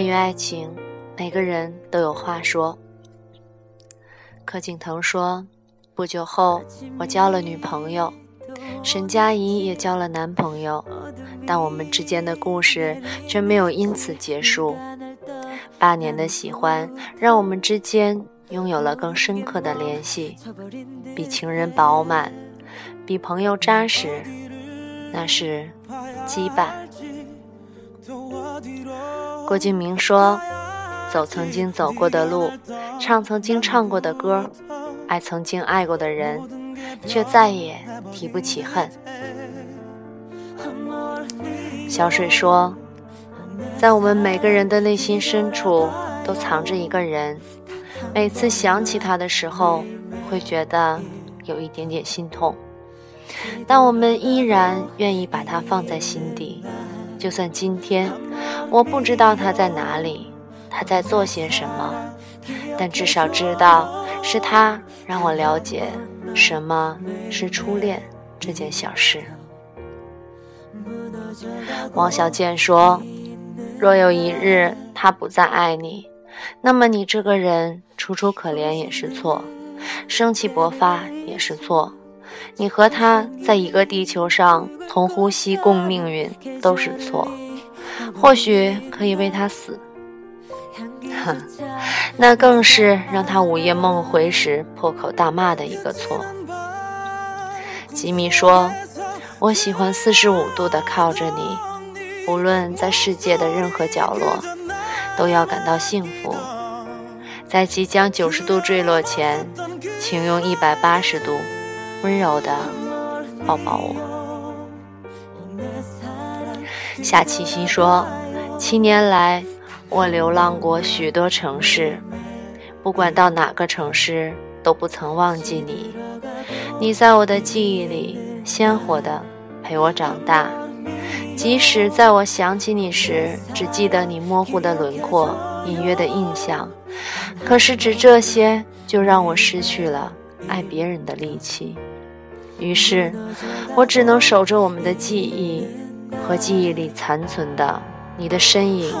关于爱情，每个人都有话说。柯景腾说：“不久后，我交了女朋友，沈佳宜也交了男朋友，但我们之间的故事却没有因此结束。八年的喜欢，让我们之间拥有了更深刻的联系，比情人饱满，比朋友扎实，那是羁绊。”郭敬明说：“走曾经走过的路，唱曾经唱过的歌，爱曾经爱过的人，却再也提不起恨。”小水说：“在我们每个人的内心深处，都藏着一个人，每次想起他的时候，会觉得有一点点心痛，但我们依然愿意把他放在心底。”就算今天我不知道他在哪里，他在做些什么，但至少知道是他让我了解什么是初恋这件小事。王小贱说：“若有一日他不再爱你，那么你这个人楚楚可怜也是错，生气勃发也是错。”你和他在一个地球上同呼吸共命运都是错，或许可以为他死，哼，那更是让他午夜梦回时破口大骂的一个错。吉米说：“我喜欢四十五度的靠着你，无论在世界的任何角落，都要感到幸福。在即将九十度坠落前，请用一百八十度。”温柔的抱抱我。夏七夕说：“七年来，我流浪过许多城市，不管到哪个城市，都不曾忘记你。你在我的记忆里鲜活的陪我长大，即使在我想起你时，只记得你模糊的轮廓、隐约的印象。可是，只这些就让我失去了爱别人的力气。”于是，我只能守着我们的记忆和记忆里残存的你的身影，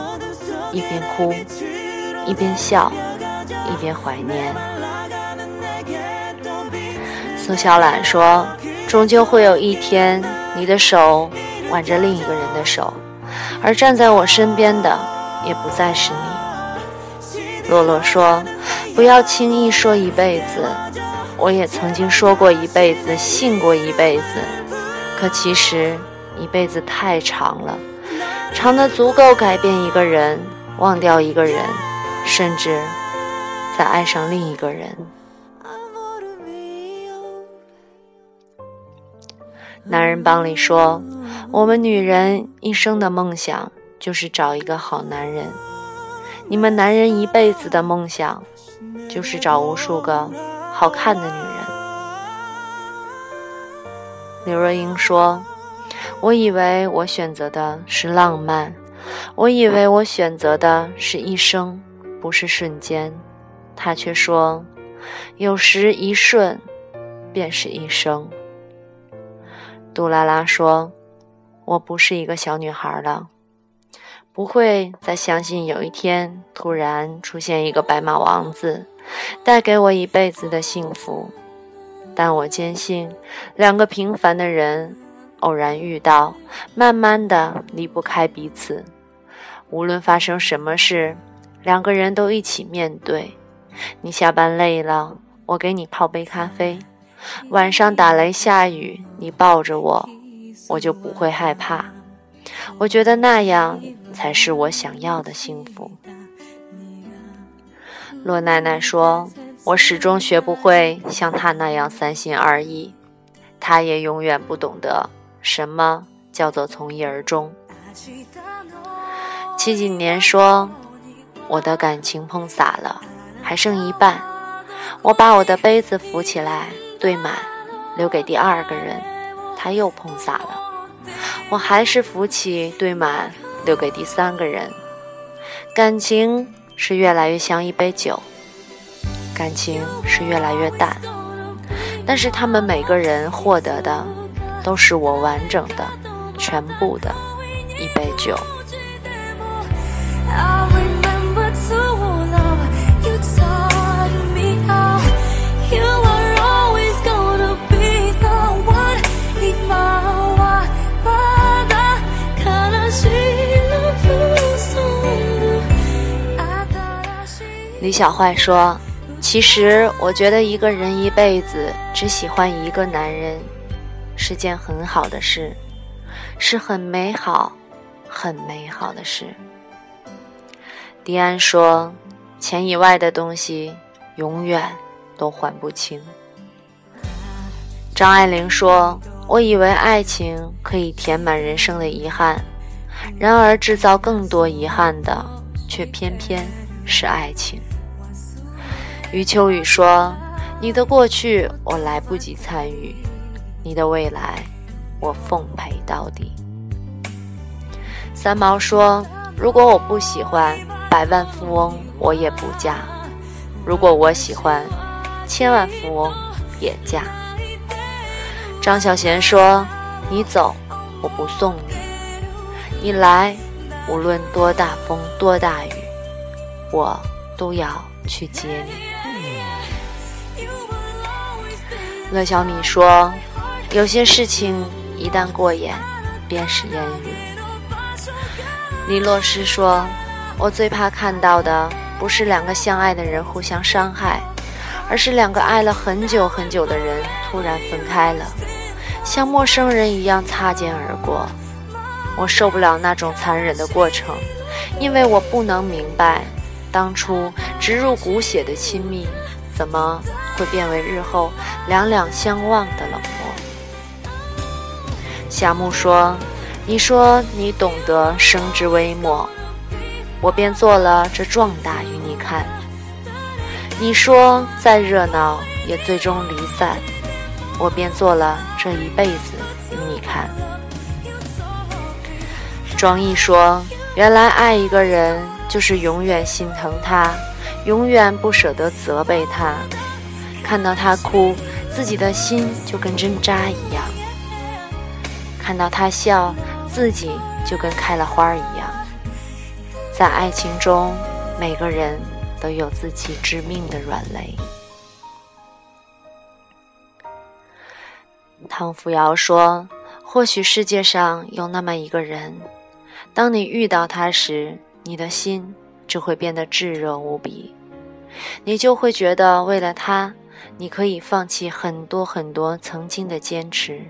一边哭，一边笑，一边怀念。苏小懒说：“终究会有一天，你的手挽着另一个人的手，而站在我身边的也不再是你。”洛洛说：“不要轻易说一辈子。”我也曾经说过一辈子，信过一辈子，可其实一辈子太长了，长的足够改变一个人，忘掉一个人，甚至再爱上另一个人。男人帮里说，我们女人一生的梦想就是找一个好男人，你们男人一辈子的梦想就是找无数个。好看的女人，刘若英说：“我以为我选择的是浪漫，我以为我选择的是一生，不是瞬间。”他却说：“有时一瞬，便是一生。”杜拉拉说：“我不是一个小女孩了，不会再相信有一天突然出现一个白马王子。”带给我一辈子的幸福，但我坚信，两个平凡的人偶然遇到，慢慢的离不开彼此。无论发生什么事，两个人都一起面对。你下班累了，我给你泡杯咖啡；晚上打雷下雨，你抱着我，我就不会害怕。我觉得那样才是我想要的幸福。洛奶奶说：“我始终学不会像她那样三心二意，她也永远不懂得什么叫做从一而终。”七几年说：“我的感情碰洒了，还剩一半，我把我的杯子扶起来兑满，留给第二个人，他又碰洒了，我还是扶起兑满，留给第三个人，感情。”是越来越像一杯酒，感情是越来越淡，但是他们每个人获得的，都是我完整的全部的一杯酒。李小坏说：“其实，我觉得一个人一辈子只喜欢一个男人是件很好的事，是很美好、很美好的事。”迪安说：“钱以外的东西永远都还不清。”张爱玲说：“我以为爱情可以填满人生的遗憾，然而制造更多遗憾的，却偏偏是爱情。”余秋雨说：“你的过去我来不及参与，你的未来我奉陪到底。”三毛说：“如果我不喜欢百万富翁，我也不嫁；如果我喜欢千万富翁，也嫁。”张小娴说：“你走，我不送你；你来，无论多大风多大雨，我都要去接你。”乐小米说：“有些事情一旦过眼，便是烟云。”李洛施说：“我最怕看到的不是两个相爱的人互相伤害，而是两个爱了很久很久的人突然分开了，像陌生人一样擦肩而过。我受不了那种残忍的过程，因为我不能明白，当初植入骨血的亲密。”怎么会变为日后两两相望的冷漠？夏木说：“你说你懂得生之微末，我便做了这壮大与你看。你说再热闹也最终离散，我便做了这一辈子与你看。”庄毅说：“原来爱一个人就是永远心疼他。”永远不舍得责备他，看到他哭，自己的心就跟针扎一样；看到他笑，自己就跟开了花一样。在爱情中，每个人都有自己致命的软肋。唐扶摇说：“或许世界上有那么一个人，当你遇到他时，你的心……”就会变得炙热无比，你就会觉得为了他，你可以放弃很多很多曾经的坚持，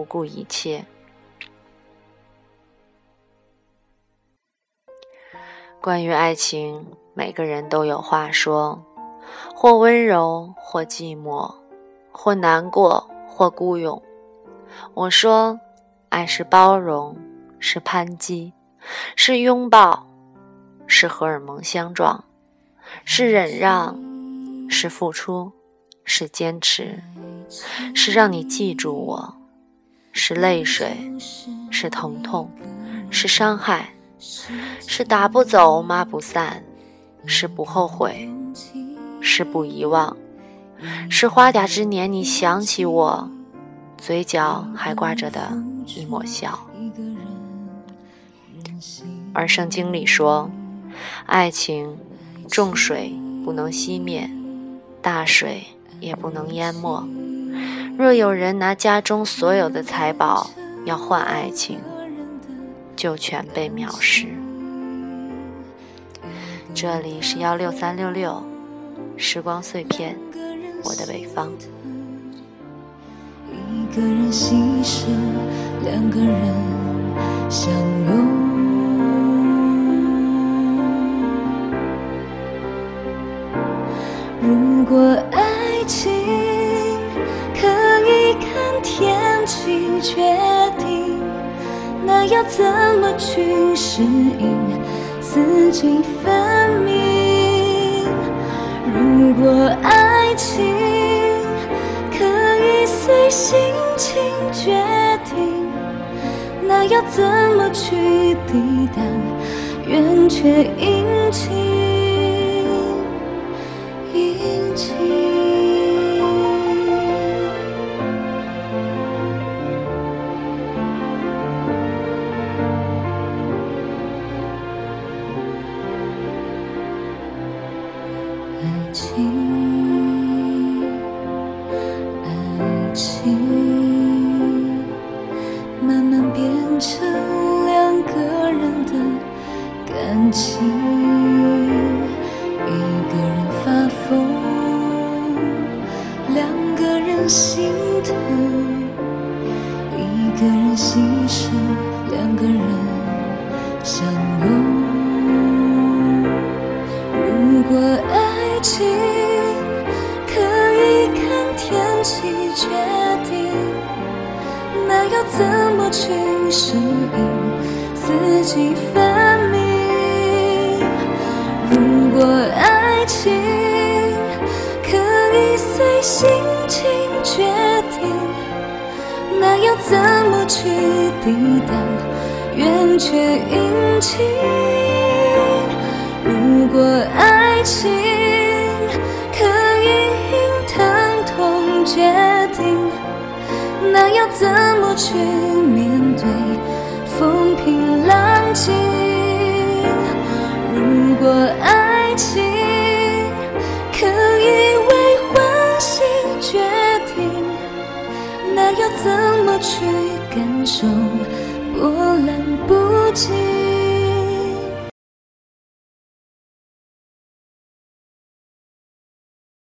不顾一切。关于爱情，每个人都有话说，或温柔，或寂寞，或难过，或孤勇。我说，爱是包容，是攀击，是拥抱。是荷尔蒙相撞，是忍让，是付出，是坚持，是让你记住我，是泪水，是疼痛，是伤害，是打不走，骂不散，是不后悔，是不遗忘，是花甲之年你想起我，嘴角还挂着的一抹笑。而圣经里说。爱情，重水不能熄灭，大水也不能淹没。若有人拿家中所有的财宝要换爱情，就全被藐视。这里是幺六三六六，时光碎片，我的北方。一个人牺牲，两个人相拥。如果爱情决定，那要怎么去适应四季分明？如果爱情可以随心情决定，那要怎么去抵挡圆缺阴晴？爱情慢慢变成两个人的感情。一个人发疯两个人心疼一个人牺牲两个人相拥。如果爱情决定，那要怎么去适应四季分明？如果爱情可以随心情决定，那要怎么去抵挡圆缺阴晴？如果爱情决定，那要怎么去面对风平浪静？如果爱情可以为欢喜决定，那要怎么去感受波澜不惊？